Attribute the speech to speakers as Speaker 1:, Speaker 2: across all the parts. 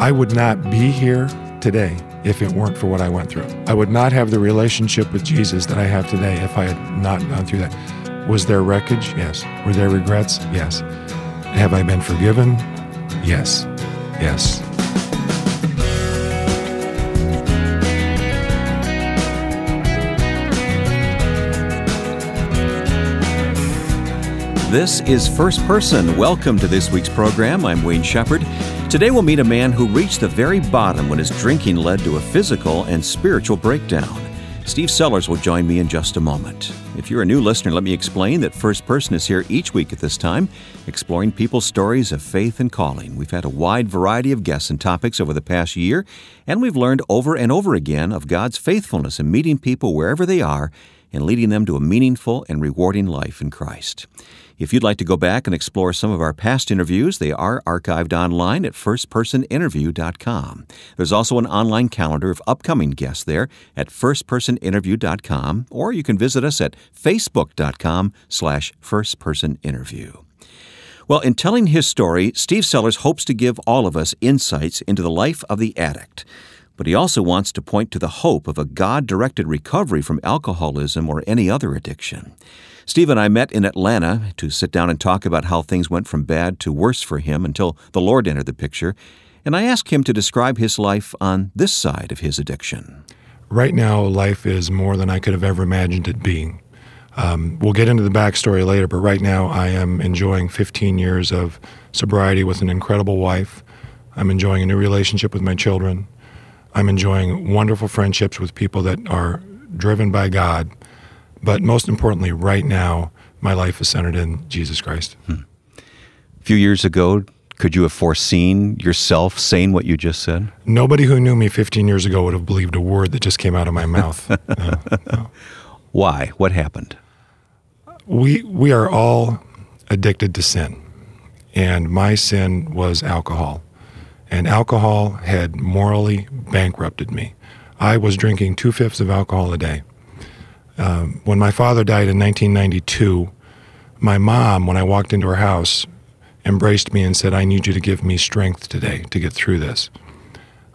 Speaker 1: I would not be here today if it weren't for what I went through. I would not have the relationship with Jesus that I have today if I had not gone through that. Was there wreckage? Yes. Were there regrets? Yes. Have I been forgiven? Yes. Yes.
Speaker 2: This is First Person. Welcome to this week's program. I'm Wayne Shepherd. Today we'll meet a man who reached the very bottom when his drinking led to a physical and spiritual breakdown. Steve Sellers will join me in just a moment. If you're a new listener, let me explain that First Person is here each week at this time, exploring people's stories of faith and calling. We've had a wide variety of guests and topics over the past year, and we've learned over and over again of God's faithfulness in meeting people wherever they are and leading them to a meaningful and rewarding life in Christ. If you'd like to go back and explore some of our past interviews, they are archived online at firstpersoninterview.com. There's also an online calendar of upcoming guests there at firstpersoninterview.com, or you can visit us at facebook.com slash firstpersoninterview. Well, in telling his story, Steve Sellers hopes to give all of us insights into the life of the addict. But he also wants to point to the hope of a God directed recovery from alcoholism or any other addiction. Steve and I met in Atlanta to sit down and talk about how things went from bad to worse for him until the Lord entered the picture, and I asked him to describe his life on this side of his addiction.
Speaker 1: Right now, life is more than I could have ever imagined it being. Um, we'll get into the backstory later, but right now I am enjoying 15 years of sobriety with an incredible wife. I'm enjoying a new relationship with my children. I'm enjoying wonderful friendships with people that are driven by God. But most importantly, right now, my life is centered in Jesus Christ. Hmm.
Speaker 2: A few years ago, could you have foreseen yourself saying what you just said?
Speaker 1: Nobody who knew me 15 years ago would have believed a word that just came out of my mouth. no,
Speaker 2: no. Why? What happened?
Speaker 1: We, we are all addicted to sin. And my sin was alcohol. And alcohol had morally bankrupted me. I was drinking two fifths of alcohol a day. Um, when my father died in 1992, my mom, when I walked into her house, embraced me and said, I need you to give me strength today to get through this.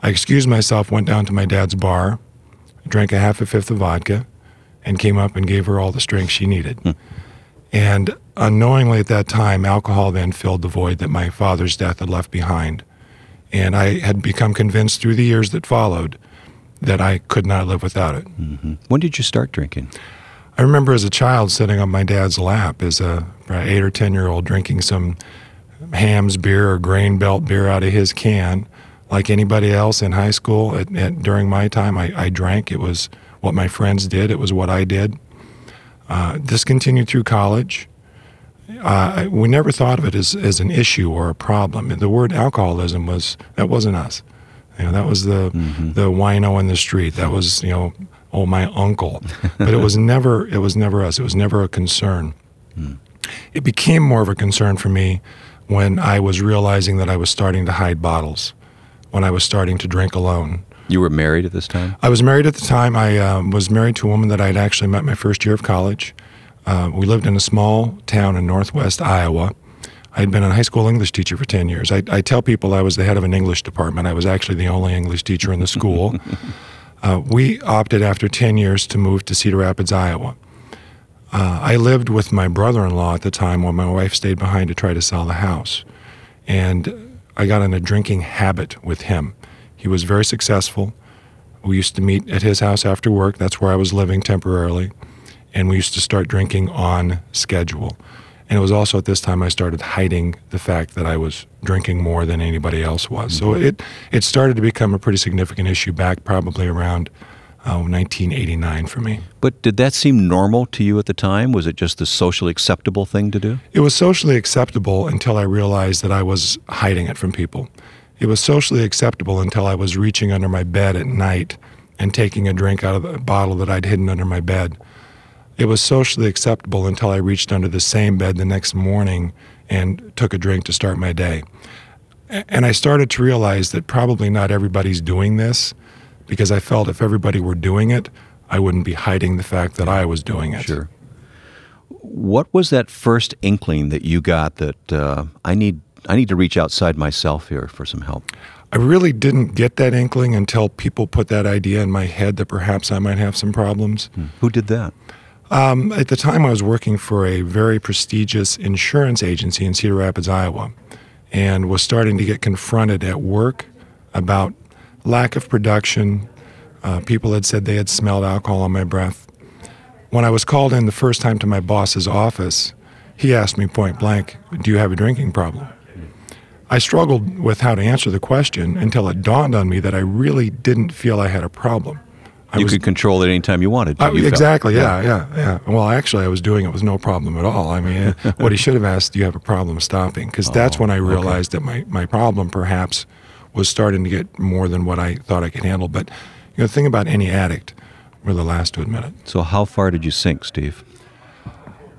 Speaker 1: I excused myself, went down to my dad's bar, drank a half a fifth of vodka, and came up and gave her all the strength she needed. Hmm. And unknowingly at that time, alcohol then filled the void that my father's death had left behind. And I had become convinced through the years that followed that I could not live without it.
Speaker 2: Mm-hmm. When did you start drinking?
Speaker 1: I remember as a child sitting on my dad's lap as a eight or ten year old drinking some Hamm's beer or Grain Belt beer out of his can, like anybody else in high school. At, at, during my time, I, I, drank. It was what my friends did. It was what I did. Uh, this continued through college. Uh, we never thought of it as, as an issue or a problem. The word alcoholism was that wasn't us. You know, that was the mm-hmm. the wino in the street. That was you know, oh my uncle. But it was never it was never us. It was never a concern. Mm. It became more of a concern for me when I was realizing that I was starting to hide bottles, when I was starting to drink alone.
Speaker 2: You were married at this time.
Speaker 1: I was married at the time. I um, was married to a woman that I had actually met my first year of college. Uh, we lived in a small town in northwest Iowa. I had been a high school English teacher for 10 years. I, I, tell people I was the head of an English department. I was actually the only English teacher in the school. uh, we opted after 10 years to move to Cedar Rapids, Iowa. Uh, I lived with my brother in law at the time while my wife stayed behind to try to sell the house. And I got in a drinking habit with him. He was very successful. We used to meet at his house after work. That's where I was living temporarily. And we used to start drinking on schedule. And it was also at this time I started hiding the fact that I was drinking more than anybody else was. Mm-hmm. So it it started to become a pretty significant issue back probably around uh, 1989 for me.
Speaker 2: But did that seem normal to you at the time? Was it just the socially acceptable thing to do?
Speaker 1: It was socially acceptable until I realized that I was hiding it from people. It was socially acceptable until I was reaching under my bed at night and taking a drink out of the bottle that I'd hidden under my bed. It was socially acceptable until I reached under the same bed the next morning and took a drink to start my day. And I started to realize that probably not everybody's doing this because I felt if everybody were doing it, I wouldn't be hiding the fact that I was doing it.
Speaker 2: Sure. What was that first inkling that you got that uh, I need I need to reach outside myself here for some help?
Speaker 1: I really didn't get that inkling until people put that idea in my head that perhaps I might have some problems.
Speaker 2: Hmm. Who did that?
Speaker 1: Um, at the time, I was working for a very prestigious insurance agency in Cedar Rapids, Iowa, and was starting to get confronted at work about lack of production. Uh, people had said they had smelled alcohol on my breath. When I was called in the first time to my boss's office, he asked me point blank, Do you have a drinking problem? I struggled with how to answer the question until it dawned on me that I really didn't feel I had a problem. I
Speaker 2: you
Speaker 1: was,
Speaker 2: could control it anytime you wanted. To,
Speaker 1: I-
Speaker 2: you
Speaker 1: exactly, yeah, yeah, yeah. Well, actually, I was doing it with no problem at all. I mean, what he should have asked, do you have a problem stopping? Because that's when I realized that my, my problem perhaps was starting to get more than what I thought I could handle. But you know, the thing about any addict, we're the last to admit it.
Speaker 2: So, how far did you sink, Steve?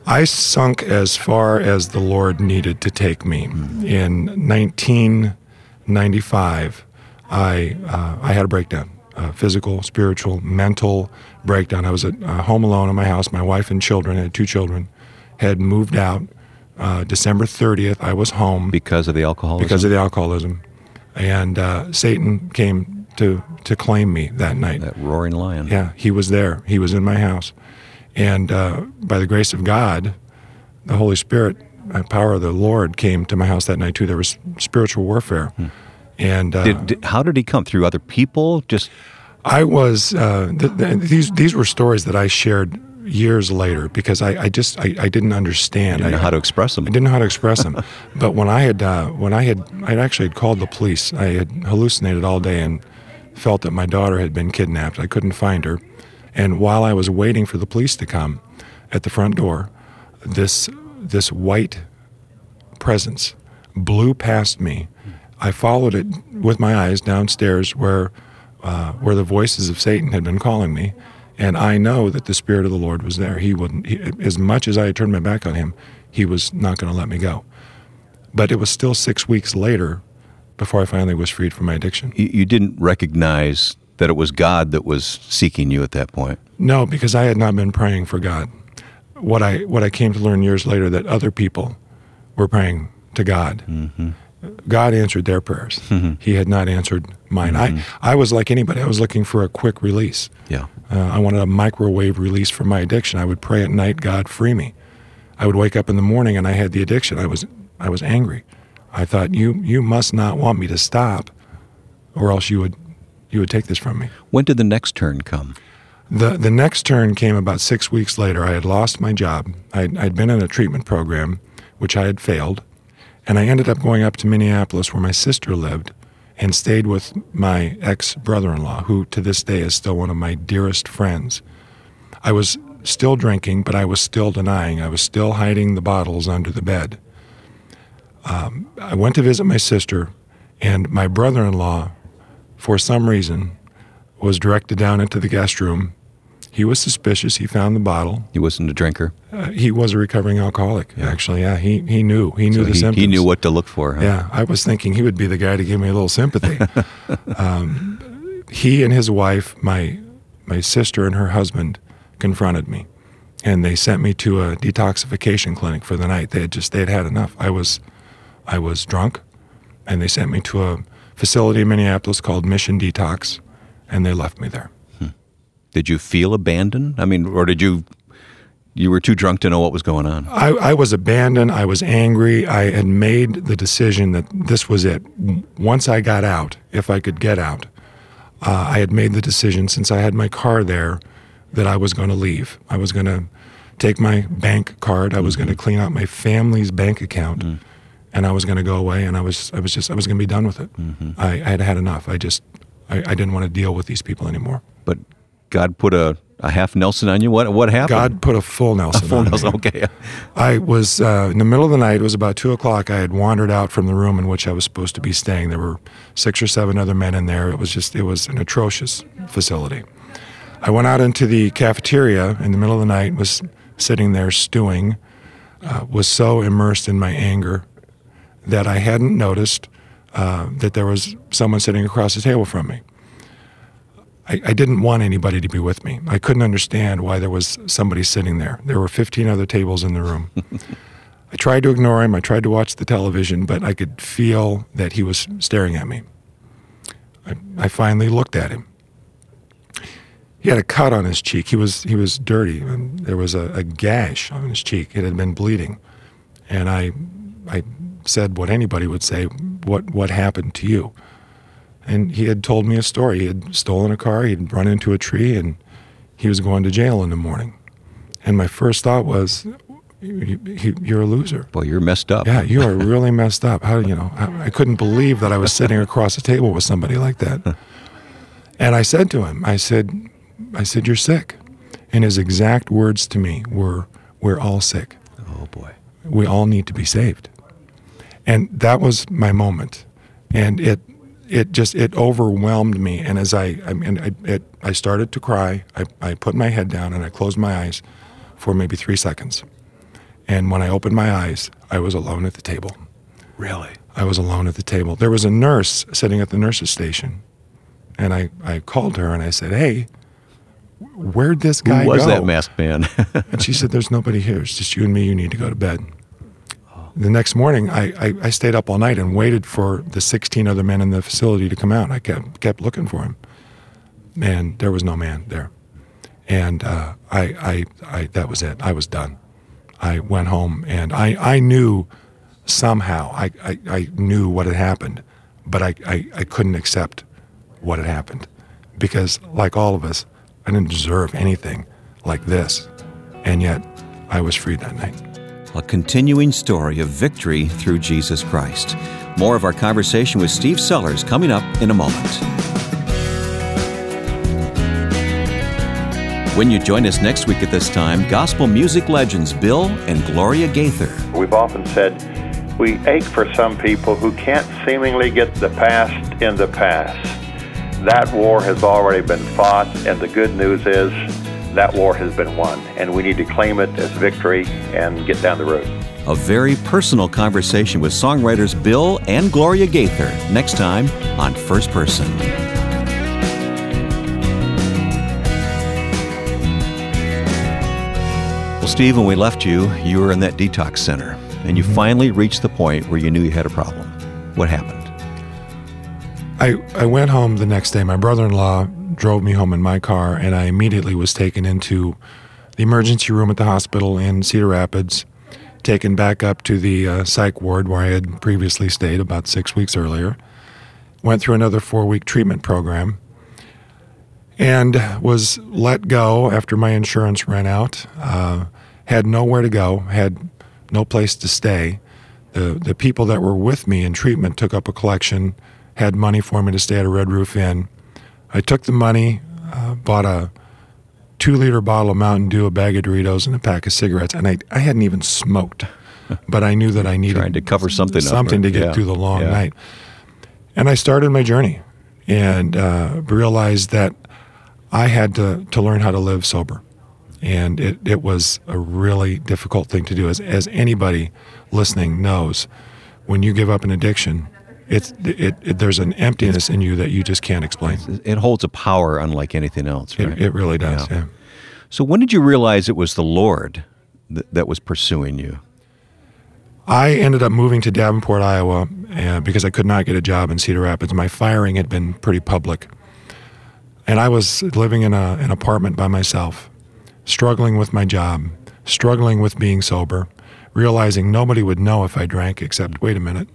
Speaker 1: I sunk as far as the Lord needed to take me. In 1995, I, uh, I had a breakdown uh, physical, spiritual, mental breakdown. I was at uh, home alone in my house. My wife and children, I had two children, had moved out. Uh, December 30th, I was home
Speaker 2: Because of the alcoholism?
Speaker 1: because of the alcoholism. And uh, Satan came to, to claim me that night.
Speaker 2: that roaring lion.
Speaker 1: Yeah, he was there. He was in my house. And uh, by the grace of God, the Holy Spirit, uh, power of the Lord came to my house that night too. There was spiritual warfare. And uh,
Speaker 2: Did, did, how did he come through? Other people? Just
Speaker 1: I was, uh, th- th- these, these were stories that I shared years later because I, I just, I, I didn't understand.
Speaker 2: didn't know
Speaker 1: I,
Speaker 2: how to express them.
Speaker 1: I didn't know how to express them. but when I had, uh, when I had, I actually had called the police. I had hallucinated all day and felt that my daughter had been kidnapped. I couldn't find her. And while I was waiting for the police to come at the front door, this, this white presence blew past me. I followed it with my eyes downstairs where, uh, where the voices of Satan had been calling me. And I know that the Spirit of the Lord was there. He wouldn't, he, as much as I had turned my back on him, he was not going to let me go. But it was still six weeks later before I finally was freed from my addiction.
Speaker 2: You, didn't recognize that it was God that was seeking you at that point.
Speaker 1: No, because I had not been praying for God. What I what I came to learn years later that other people were praying to God. God answered their prayers. He had not answered mine. I I was like anybody. I was looking for a quick release.
Speaker 2: Yeah.
Speaker 1: Uh, I wanted a microwave release from my addiction. I would pray at night, God, free me. I would wake up in the morning and I had the addiction. I was I was angry. I thought you you must not want me to stop, or else you would you would take this from me.
Speaker 2: When did the next turn come?
Speaker 1: The the next turn came about six weeks later. I had lost my job. I'd, I'd been in a treatment program, which I had failed, and I ended up going up to Minneapolis, where my sister lived, and stayed with my ex brother-in-law, who to this day is still one of my dearest friends. I was still drinking, but I was still denying. I was still hiding the bottles under the bed. Um, I went to visit my sister, and my brother-in-law, for some reason, was directed down into the guest room. He was suspicious. He found the bottle.
Speaker 2: He wasn't a drinker.
Speaker 1: Uh, he was a recovering alcoholic, actually. Yeah, he, he knew. He knew
Speaker 2: So
Speaker 1: the
Speaker 2: he,
Speaker 1: symptoms.
Speaker 2: he knew what to look for. Huh?
Speaker 1: Yeah, I was thinking he would be the guy to give me a little sympathy. um, he and his wife, my my sister and her husband, confronted me, and they sent me to a detoxification clinic for the night. They had just they had had enough. I was I was drunk, and they sent me to a facility in Minneapolis called Mission Detox, and they left me there.
Speaker 2: Did you feel abandoned? I mean, or did you you were too drunk to know what was going on?
Speaker 1: I, I was abandoned. I was angry. I had made the decision that this was it. Once I got out, if I could get out, uh, I had made the decision since I had my car there that I was going to leave. I was going to take my bank card. I was mm-hmm. going to clean out my family's bank account, mm-hmm. and I was going to go away. And I was I was just I was going to be done with it. Mm-hmm. I, I had had enough. I just I, I didn't want to deal with these people anymore.
Speaker 2: But God put a, a half Nelson on you. What what happened?
Speaker 1: God put a full Nelson.
Speaker 2: A full
Speaker 1: on me.
Speaker 2: Nelson. Okay.
Speaker 1: I was uh, in the middle of the night. It was about two o'clock. I had wandered out from the room in which I was supposed to be staying. There were six or seven other men in there. It was just it was an atrocious facility. I went out into the cafeteria in the middle of the night. Was sitting there stewing. Uh, was so immersed in my anger that I hadn't noticed uh, that there was someone sitting across the table from me. I, I didn't want anybody to be with me. I couldn't understand why there was somebody sitting there. There were 15 other tables in the room. I tried to ignore him. I tried to watch the television, but I could feel that he was staring at me. I, I finally looked at him. He had a cut on his cheek. He was he was dirty, and there was a, a gash on his cheek. It had been bleeding, and I I said what anybody would say. What what happened to you? And he had told me a story. He had stolen a car. He'd run into a tree, and he was going to jail in the morning. And my first thought was, you're a loser.
Speaker 2: Well, you're messed up.
Speaker 1: Yeah, you are really messed up. How you know? I, I couldn't believe that I was sitting across the table with somebody like that. And I said to him, I said, I said, you're sick. And his exact words to me were, "We're all sick.
Speaker 2: Oh boy,
Speaker 1: we all need to be saved." And that was my moment, and it it just it overwhelmed me. And as I I I, it, I started to cry. I, I put my head down and I closed my eyes for maybe three seconds. And when I opened my eyes, I was alone at the table.
Speaker 2: Really?
Speaker 1: I was alone at the table. There was a nurse sitting at the nurse's station. And I, I called her and I said, Hey, where'd this guy go?"
Speaker 2: Who was
Speaker 1: go?
Speaker 2: that masked man?
Speaker 1: and she said, There's nobody here. It's just you and me. You need to go to bed. The next morning, I, I, I stayed up all night and waited for the 16 other men in the facility to come out. I kept, kept looking for him. And there was no man there. And uh, I, I, I, that was it. I was done. I went home and I, I knew somehow, I, I, I knew what had happened, but I, I, I couldn't accept what had happened because, like all of us, I didn't deserve anything like this. And yet, I was freed that night.
Speaker 2: A continuing story of victory through Jesus Christ. More of our conversation with Steve Sellers coming up in a moment. When you join us next week at this time, gospel music legends Bill and Gloria Gaither.
Speaker 3: We've often said we ache for some people who can't seemingly get the past in the past. That war has already been fought, and the good news is that war has been won, and we need to claim it as victory and get down the road.
Speaker 2: A very personal conversation with songwriters Bill and Gloria Gaither next time on First Person. Well, Steve, when we left you, you were in that detox center, and you mm-hmm. finally reached the point where you knew you had a problem. What happened?
Speaker 1: I, I went home the next day. My brother in law drove me home in my car, and I immediately was taken into the emergency room at the hospital in Cedar Rapids, taken back up to the uh, psych ward where I had previously stayed about six weeks earlier. Went through another four week treatment program and was let go after my insurance ran out. Uh, had nowhere to go, had no place to stay. The, the people that were with me in treatment took up a collection, had money for me to stay at a Red Roof Inn. I took the money, uh, bought a two liter bottle of Mountain Dew, a bag of Doritos, and a pack of cigarettes, and I, I hadn't even smoked, but I knew that I needed
Speaker 2: trying to cover something
Speaker 1: something
Speaker 2: up,
Speaker 1: to get
Speaker 2: yeah.
Speaker 1: through the long
Speaker 2: yeah.
Speaker 1: night. And I started my journey, and uh, realized that I had to to learn how to live sober, and it it was a really difficult thing to do, as as anybody listening knows. When you give up an addiction, it's it, it, there's an emptiness in you that you just can't explain.
Speaker 2: It holds a power unlike anything else. Right?
Speaker 1: It, it really does. Yeah. yeah.
Speaker 2: So when did you realize it was the Lord that, that was pursuing you?
Speaker 1: I ended up moving to Davenport, Iowa, uh, because I could not get a job in Cedar Rapids. My firing had been pretty public, and I was living in a, an apartment by myself, struggling with my job, struggling with being sober, realizing nobody would know if I drank except, wait a minute,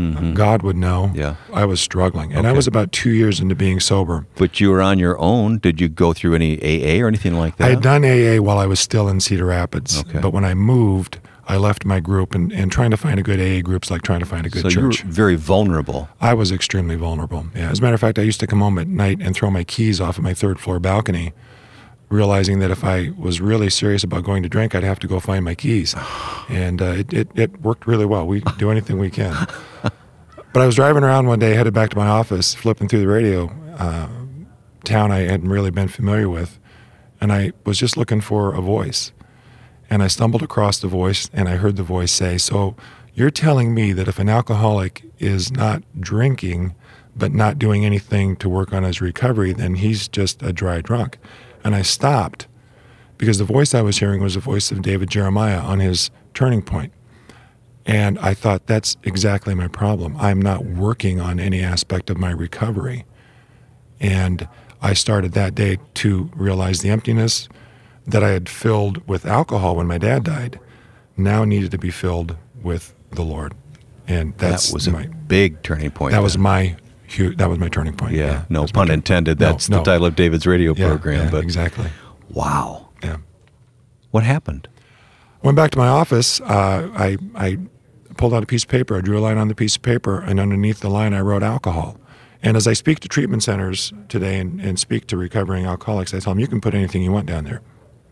Speaker 1: Mm-hmm. God would know.
Speaker 2: Yeah.
Speaker 1: I was struggling. And okay. I was about two years into being sober.
Speaker 2: But you were on your own. Did you go through any AA or anything like that?
Speaker 1: I had done AA while I was still in Cedar Rapids.
Speaker 2: Okay.
Speaker 1: But when I moved, I left my group and, and trying to find a good AA group's like trying to find a good
Speaker 2: so
Speaker 1: church.
Speaker 2: you were very vulnerable.
Speaker 1: I was extremely vulnerable. Yeah. As a matter of fact, I used to come home at night and throw my keys off of my third floor balcony realizing that if I was really serious about going to drink, I'd have to go find my keys. And uh, it, it, it, worked really well. We do anything we can. But I was driving around one day, headed back to my office, flipping through the radio, uh, town I hadn't really been familiar with, and I was just looking for a voice. And I stumbled across the voice, and I heard the voice say, So you're telling me that if an alcoholic is not drinking, but not doing anything to work on his recovery, then he's just a dry drunk. And I stopped because the voice I was hearing was the voice of David Jeremiah on his turning point. And I thought that's exactly my problem. I'm not working on any aspect of my recovery. And I started that day to realize the emptiness that I had filled with alcohol when my dad died now needed to be filled with the Lord. And that's
Speaker 2: that was
Speaker 1: my,
Speaker 2: a big turning point.
Speaker 1: that
Speaker 2: then.
Speaker 1: was my hu- that was my turning point.
Speaker 2: yeah, no
Speaker 1: that's my
Speaker 2: pun intended. That's
Speaker 1: no.
Speaker 2: the title of David's radio
Speaker 1: Yeah,
Speaker 2: program.
Speaker 1: yeah,
Speaker 2: but
Speaker 1: exactly.
Speaker 2: wow,
Speaker 1: Yeah.
Speaker 2: what happened?
Speaker 1: Went back to my office. Uh, I I pulled out a piece of paper. I drew a line on the piece of paper, and underneath the line, I wrote alcohol. And as I speak to treatment centers today and, and speak to recovering alcoholics, I tell them you can put anything you want down there,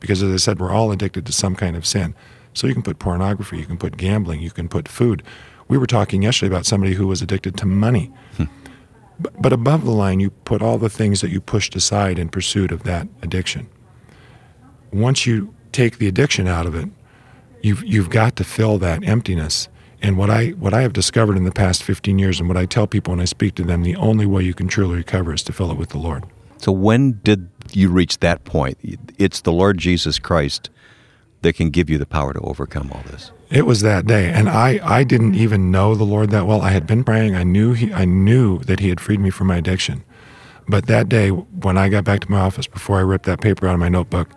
Speaker 1: because as I said, we're all addicted to some kind of sin. So you can put pornography, you can put gambling, you can put food. We were talking yesterday about somebody who was addicted to money. But, but above the line, you put all the things that you pushed aside in pursuit of that addiction. Once you take the addiction out of it, you've you've got to fill that emptiness. And what I what I have discovered in the past 15 years, and what I tell people when I speak to them, the only way you can truly recover is to fill it with the Lord.
Speaker 2: So when did you reach that point? It's the Lord Jesus Christ that can give you the power to overcome all this.
Speaker 1: It was that day, and I, I didn't even know the Lord that well. I had been praying. I knew he I knew that He had freed me from my addiction. But that day, when I got back to my office, before I ripped that paper out of my notebook,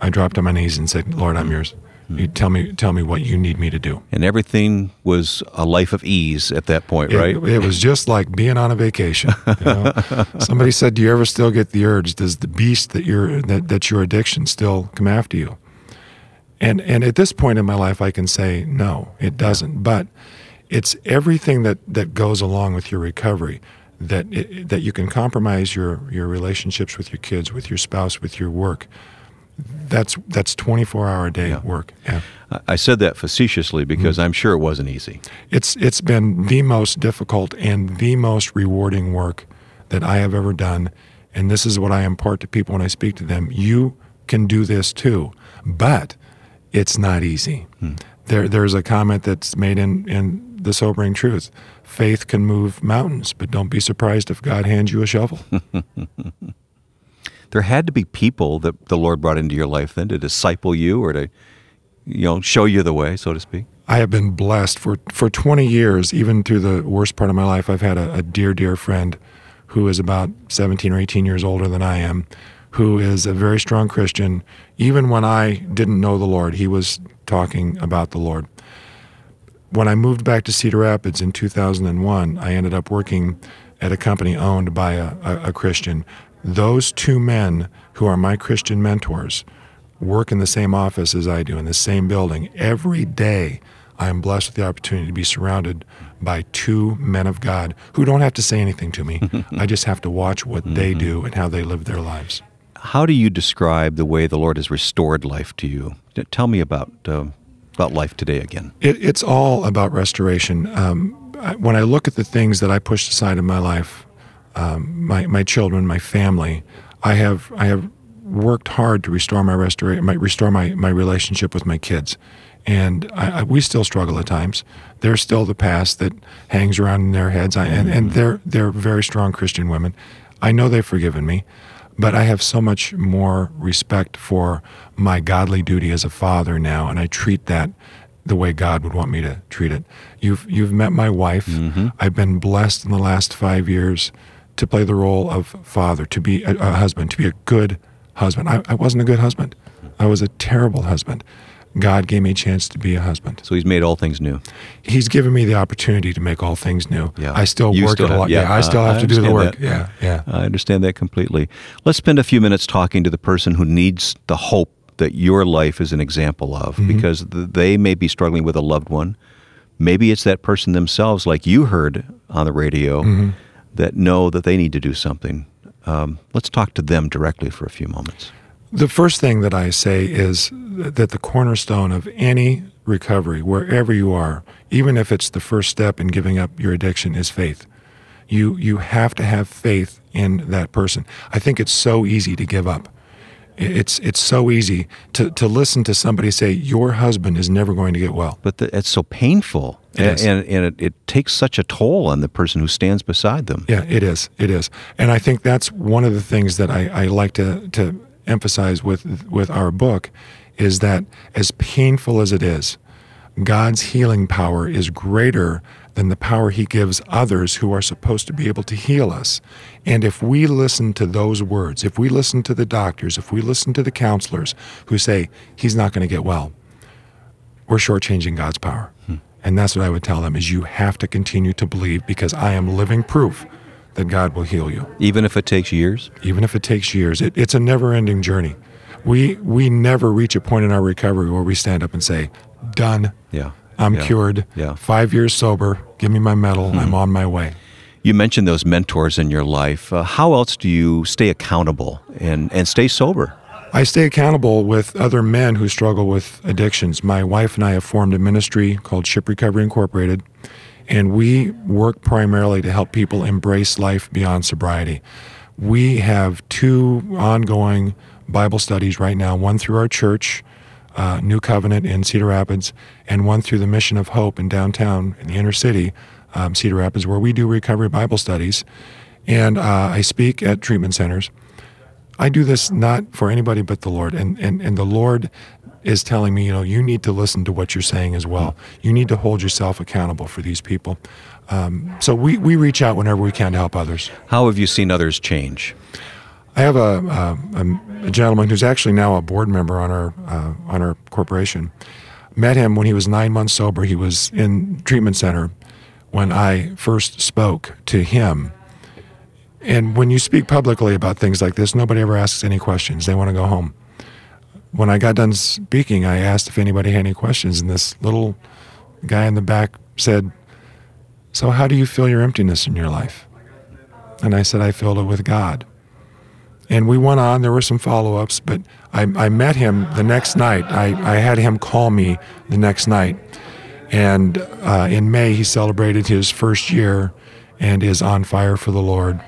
Speaker 1: I dropped on my knees and said, "Lord, I'm yours. Hmm. You tell me tell me what you need me to do."
Speaker 2: And everything was a life of ease at that point, right?
Speaker 1: it was just like being on a vacation. you know? Somebody said, "Do you ever still get the urge? Does the beast that your that, that's your addiction still come after you?" And and at this point in my life, I can say no, it doesn't. But it's everything that that goes along with your recovery. That it, that you can compromise your your relationships with your kids, with your spouse, with your work. That's that's 24 hour a day
Speaker 2: Yeah.
Speaker 1: work. Yeah.
Speaker 2: I- I said that facetiously because
Speaker 1: Mm-hmm.
Speaker 2: I'm sure it wasn't easy.
Speaker 1: It's it's been the most difficult and the most rewarding work that I have ever done. And this is what I impart to people when I speak to them. You can do this too, but it's not easy. Hmm. There there's a comment that's made in, in the sobering truth. Faith can move mountains, but don't be surprised if God hands you a shovel.
Speaker 2: There had to be people that the Lord brought into your life then to disciple you or to, you know, show you the way, so to speak.
Speaker 1: I have been blessed for, for 20 years, even through the worst part of my life. I've had a, a dear, dear friend who is about 17 or 18 years older than I am, who is a very strong Christian. Even when I didn't know the Lord, he was talking about the Lord. When I moved back to Cedar Rapids in 2001, I ended up working at a company owned by a, a, a Christian. Those two men who are my Christian mentors work in the same office as I do, in the same building. Every day, I am blessed with the opportunity to be surrounded by two men of God who don't have to say anything to me. I just have to watch what they mm-hmm. do and how they live their lives.
Speaker 2: How do you describe the way the Lord has restored life to you? Tell me about um, about life today again.
Speaker 1: It, it's all about restoration. Um, I, when I look at the things that I pushed aside in my life, um, my my children, my family, I have I have worked hard to restore my restora- my restore my my relationship with my kids, and I, I, we still struggle at times. There's still the past that hangs around in their heads, I, and and they're they're very strong Christian women. I know they've forgiven me, but I have so much more respect for my godly duty as a father now, and I treat that the way God would want me to treat it. You've you've met my wife. Mm-hmm. I've been blessed in the last five years to play the role of father, to be a, a husband, to be a good husband. I, I wasn't a good husband. I was a terrible husband. God gave me a chance to be a husband.
Speaker 2: So He's made all things new.
Speaker 1: He's given me the opportunity to make all things new.
Speaker 2: Yeah.
Speaker 1: I still
Speaker 2: You
Speaker 1: work
Speaker 2: still
Speaker 1: it a
Speaker 2: have-
Speaker 1: lot.
Speaker 2: yeah,
Speaker 1: Yeah, I still
Speaker 2: uh,
Speaker 1: have
Speaker 2: I
Speaker 1: to do the work.
Speaker 2: that.
Speaker 1: Yeah, yeah.
Speaker 2: I understand that completely. Let's spend a few minutes talking to the person who needs the hope that your life is an example of because they may be struggling with a loved one. Maybe it's that person themselves, like you heard on the radio, that know that they need to do something. Um, let's talk to them directly for a few moments.
Speaker 1: The first thing that I say is that the cornerstone of any recovery, wherever you are, even if it's the first step in giving up your addiction, is faith. You you have to have faith in that person. I think it's so easy to give up. It's it's so easy to, to listen to somebody say your husband is never going to get well.
Speaker 2: But the, it's so painful,
Speaker 1: It
Speaker 2: and, and, and it, it takes such a toll on the person who stands beside them.
Speaker 1: Yeah, it is. It is. And I think that's one of the things that I, I like to, to emphasize with, with our book is that as painful as it is, God's healing power is greater than the power He gives others who are supposed to be able to heal us. And if we listen to those words, if we listen to the doctors, if we listen to the counselors who say, He's not going to get well, we're shortchanging God's power. Hmm. And that's what I would tell them is you have to continue to believe because I am living proof that God will heal you.
Speaker 2: Even if it takes years?
Speaker 1: Even if it takes years. It, it's a never ending journey. We, we never reach a point in our recovery where we stand up and say, done.
Speaker 2: Yeah.
Speaker 1: I'm
Speaker 2: yeah.
Speaker 1: cured.
Speaker 2: Yeah.
Speaker 1: Five years sober. Give me my medal. Mm-hmm. I'm on my way.
Speaker 2: You mentioned those mentors in your life. Uh, how else do you stay accountable and, and stay sober?
Speaker 1: I stay accountable with other men who struggle with addictions. My wife and I have formed a ministry called Ship Recovery Incorporated, and we work primarily to help people embrace life beyond sobriety. We have two ongoing Bible studies right now one through our church, uh, New Covenant in Cedar Rapids, and one through the Mission of Hope in downtown in the inner city, um, Cedar Rapids, where we do recovery Bible studies. And uh, I speak at treatment centers. I do this not for anybody but the Lord. And, and, and the Lord is telling me, you know, you need to listen to what you're saying as well. You need to hold yourself accountable for these people. Um, so we, we reach out whenever we can to help others.
Speaker 2: How have you seen others change?
Speaker 1: I have a, a, a gentleman who's actually now a board member on our, uh, on our corporation. Met him when he was nine months sober. He was in treatment center when I first spoke to him and when you speak publicly about things like this, nobody ever asks any questions. They want to go home. When I got done speaking, I asked if anybody had any questions, and this little guy in the back said, So, how do you feel your emptiness in your life? And I said, I filled it with God. And we went on, there were some follow ups, but I, I, met him the next night. I, I, had him call me the next night. And uh, in May, he celebrated his first year and is on fire for the Lord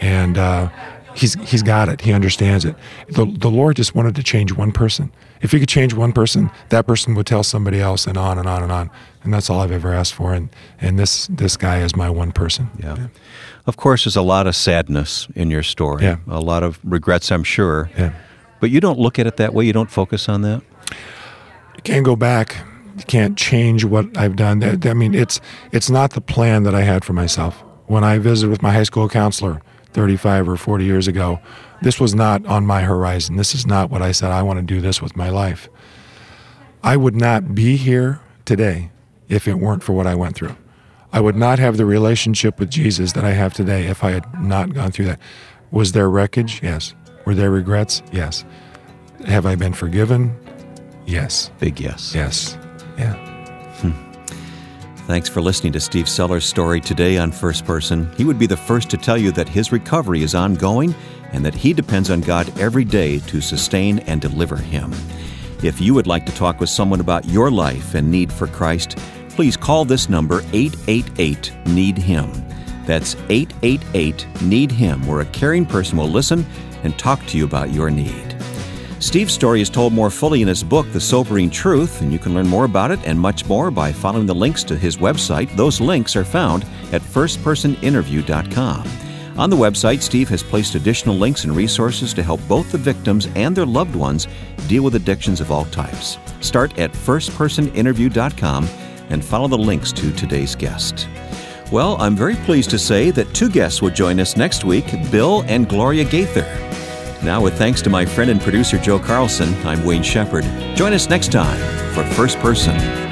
Speaker 1: and uh, he's he's got it. He understands it. The the Lord just wanted to change one person. If he could change one person, that person would tell somebody else, and on and on and on. And that's all I've ever asked for. And and this this guy is my one person.
Speaker 2: Yeah. yeah. Of course, there's a lot of sadness in your story.
Speaker 1: Yeah.
Speaker 2: A lot of regrets, I'm sure.
Speaker 1: Yeah.
Speaker 2: But you don't look at it that way. You don't focus on that.
Speaker 1: You can't go back. You can't change what I've done. I mean, it's it's not the plan that I had for myself. When I visited with my high school counselor, 35 or 40 years ago, this was not on my horizon. This is not what I said, I want to do this with my life. I would not be here today if it weren't for what I went through. I would not have the relationship with Jesus that I have today if I had not gone through that. Was there wreckage? Yes. Were there regrets? Yes. Have I been forgiven? Yes.
Speaker 2: Big yes.
Speaker 1: Yes. Yeah.
Speaker 2: Thanks for listening to Steve Sellers' story today on First Person. He would be the first to tell you that his recovery is ongoing and that he depends on God every day to sustain and deliver him. If you would like to talk with someone about your life and need for Christ, please call this number 888 Need Him. That's 888 Need Him, where a caring person will listen and talk to you about your need. Steve's story is told more fully in his book, The Sobering Truth, and you can learn more about it and much more by following the links to his website. Those links are found at firstpersoninterview.com. On the website, Steve has placed additional links and resources to help both the victims and their loved ones deal with addictions of all types. Start at firstpersoninterview.com and follow the links to today's guest. Well, I'm very pleased to say that two guests will join us next week Bill and Gloria Gaither. Now, with thanks to my friend and producer Joe Carlson, I'm Wayne Shepherd. Join us next time for First Person.